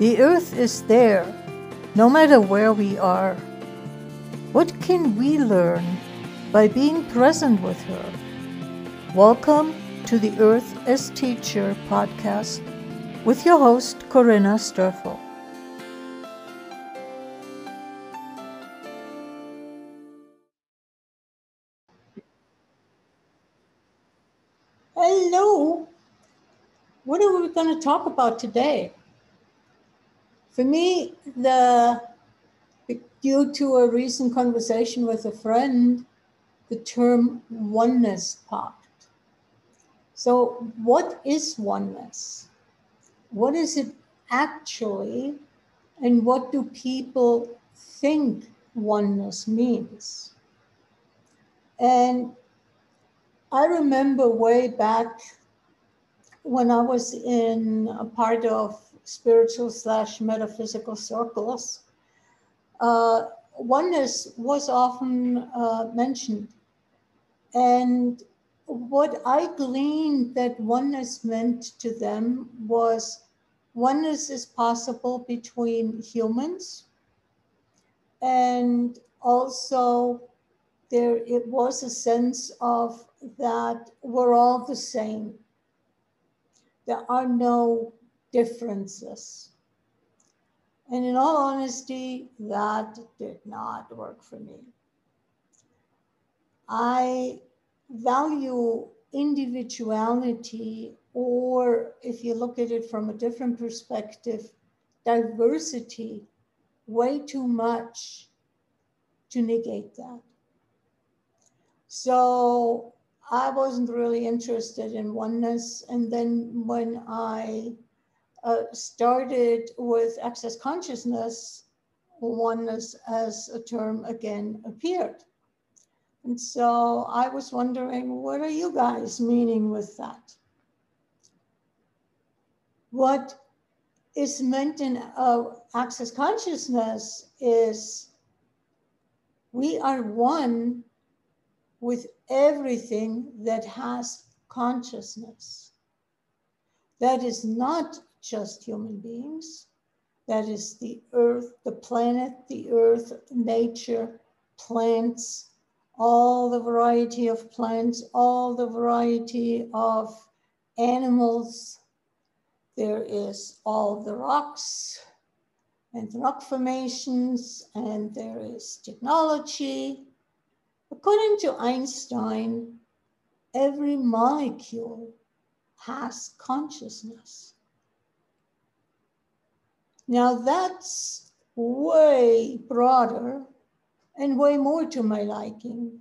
The earth is there, no matter where we are. What can we learn by being present with her? Welcome to the Earth as Teacher podcast with your host, Corinna Sturfel. Hello. What are we going to talk about today? For me, the due to a recent conversation with a friend, the term oneness popped. So, what is oneness? What is it actually? And what do people think oneness means? And I remember way back when I was in a part of spiritual slash metaphysical circles, uh, oneness was often uh, mentioned. And what I gleaned that oneness meant to them was oneness is possible between humans and also there it was a sense of that we're all the same. There are no differences. And in all honesty, that did not work for me. I value individuality, or if you look at it from a different perspective, diversity way too much to negate that. So I wasn't really interested in oneness. And then when I uh, started with access consciousness, oneness as a term again appeared. And so I was wondering, what are you guys meaning with that? What is meant in uh, access consciousness is we are one with everything that has consciousness. That is not just human beings. That is the earth, the planet, the earth, nature, plants, all the variety of plants, all the variety of animals. There is all the rocks and rock formations, and there is technology, According to Einstein, every molecule has consciousness. Now that's way broader and way more to my liking.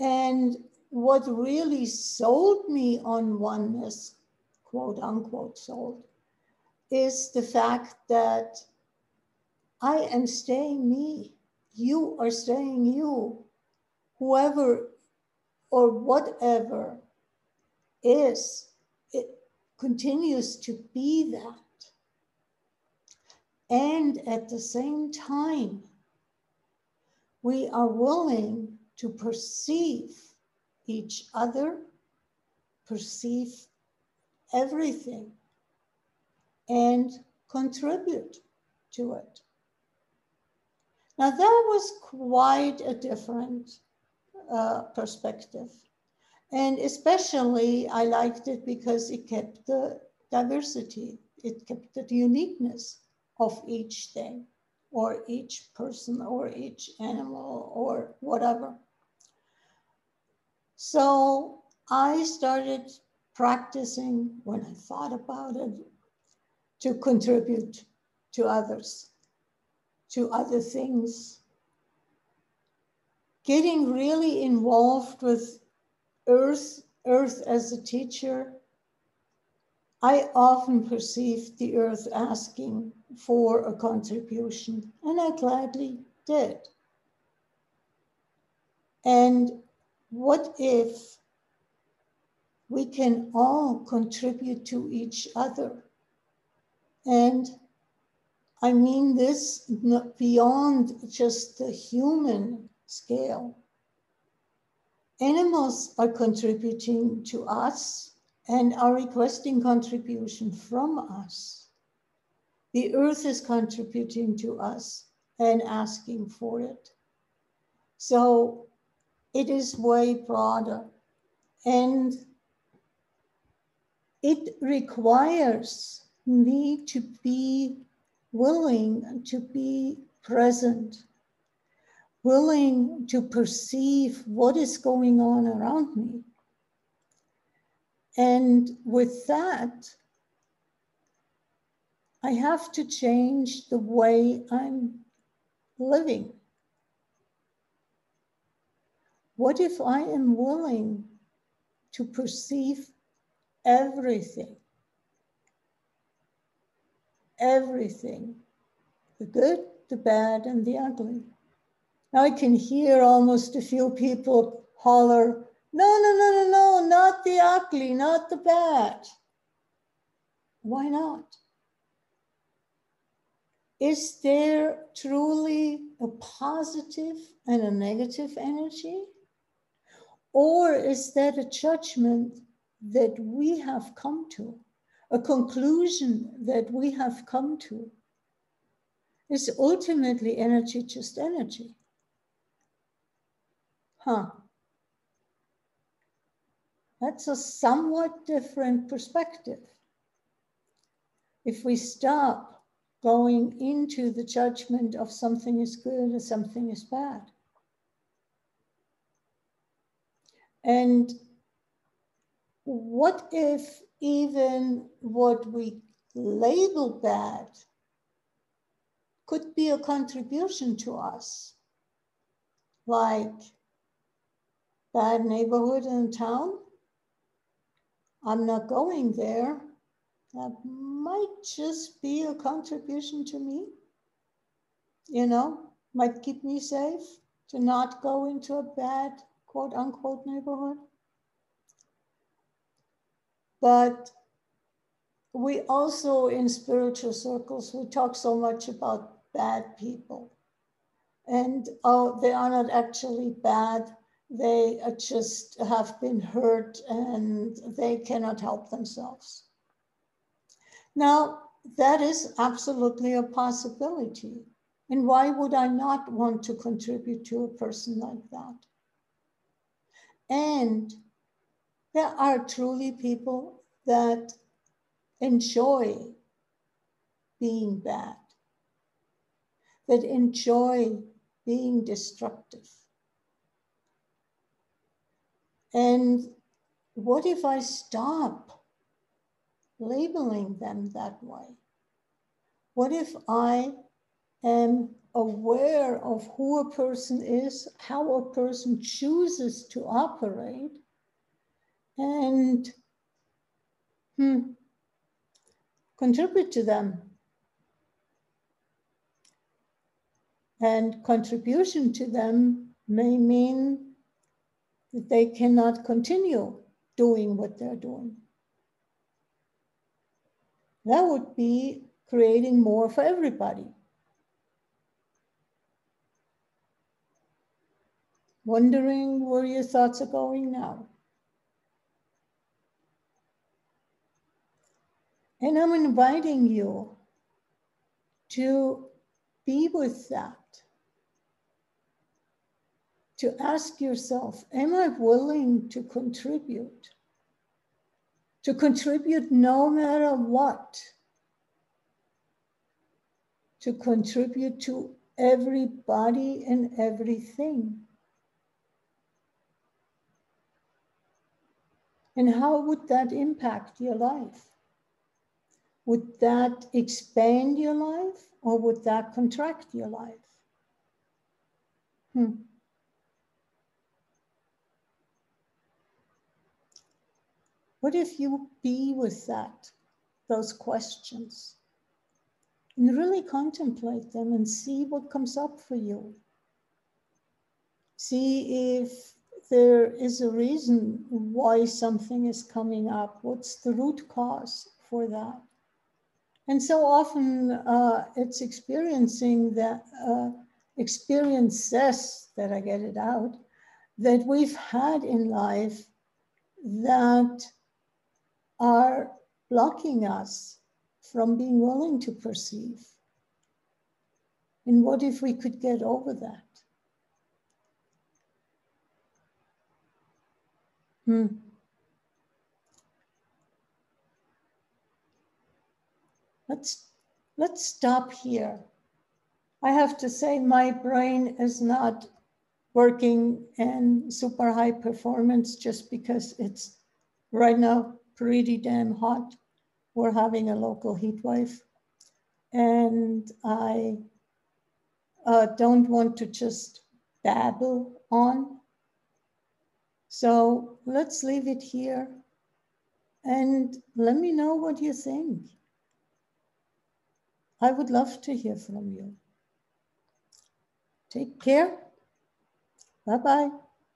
And what really sold me on oneness, quote unquote, sold, is the fact that I am staying me you are staying you. Whoever or whatever is, it continues to be that. And at the same time, we are willing to perceive each other, perceive everything, and contribute to it. Now, that was quite a different uh, perspective. And especially, I liked it because it kept the diversity, it kept the uniqueness of each thing, or each person, or each animal, or whatever. So I started practicing when I thought about it to contribute to others to other things. Getting really involved with Earth, Earth as a teacher, I often perceived the Earth asking for a contribution, and I gladly did. And what if we can all contribute to each other and I mean this beyond just the human scale. Animals are contributing to us and are requesting contribution from us. The earth is contributing to us and asking for it. So it is way broader. And it requires me to be willing to be present, willing to perceive what is going on around me. And with that, I have to change the way I'm living. What if I am willing to perceive everything? Everything the good, the bad, and the ugly. Now I can hear almost a few people holler, no, no, no, no, no, not the ugly, not the bad. Why not? Is there truly a positive and a negative energy? Or is that a judgment that we have come to, a conclusion that we have come to? Is ultimately energy just energy? Huh. That's a somewhat different perspective. If we stop going into the judgment of something is good or something is bad, And what if even what we label bad could be a contribution to us? Like bad neighborhood in town? I'm not going there. That might just be a contribution to me. You know, might keep me safe to not go into a bad quote unquote neighborhood. But we also, in spiritual circles, we talk so much about bad people. And oh, they are not actually bad. They just have been hurt and they cannot help themselves. Now, that is absolutely a possibility. And why would I not want to contribute to a person like that? And there are truly people that enjoy being bad, that enjoy being destructive. And what if I stop labeling them that way? What if I am aware of who a person is, how a person chooses to operate, and hmm, contribute to them. And contribution to them may mean that they cannot continue doing what they're doing. That would be creating more for everybody. wondering where your thoughts are going now. And I'm inviting you to be with that. To ask yourself, am I willing to contribute? To contribute no matter what. To contribute to everybody and everything. And how would that impact your life? Would that expand your life or would that contract your life? Hmm. What if you be with that, those questions, and really contemplate them and see what comes up for you? See if there is a reason why something is coming up. What's the root cause for that? And so often uh, it's experiencing that uh, experiences that I get it out that we've had in life that are blocking us from being willing to perceive? And what if we could get over that? Hmm. Let's, let's stop here. I have to say my brain is not working in super high performance just because it's right now pretty damn hot. We're having a local heat wave. And I uh, don't want to just babble on. So let's leave it here and let me know what you think. I would love to hear from you. Take care. Bye bye.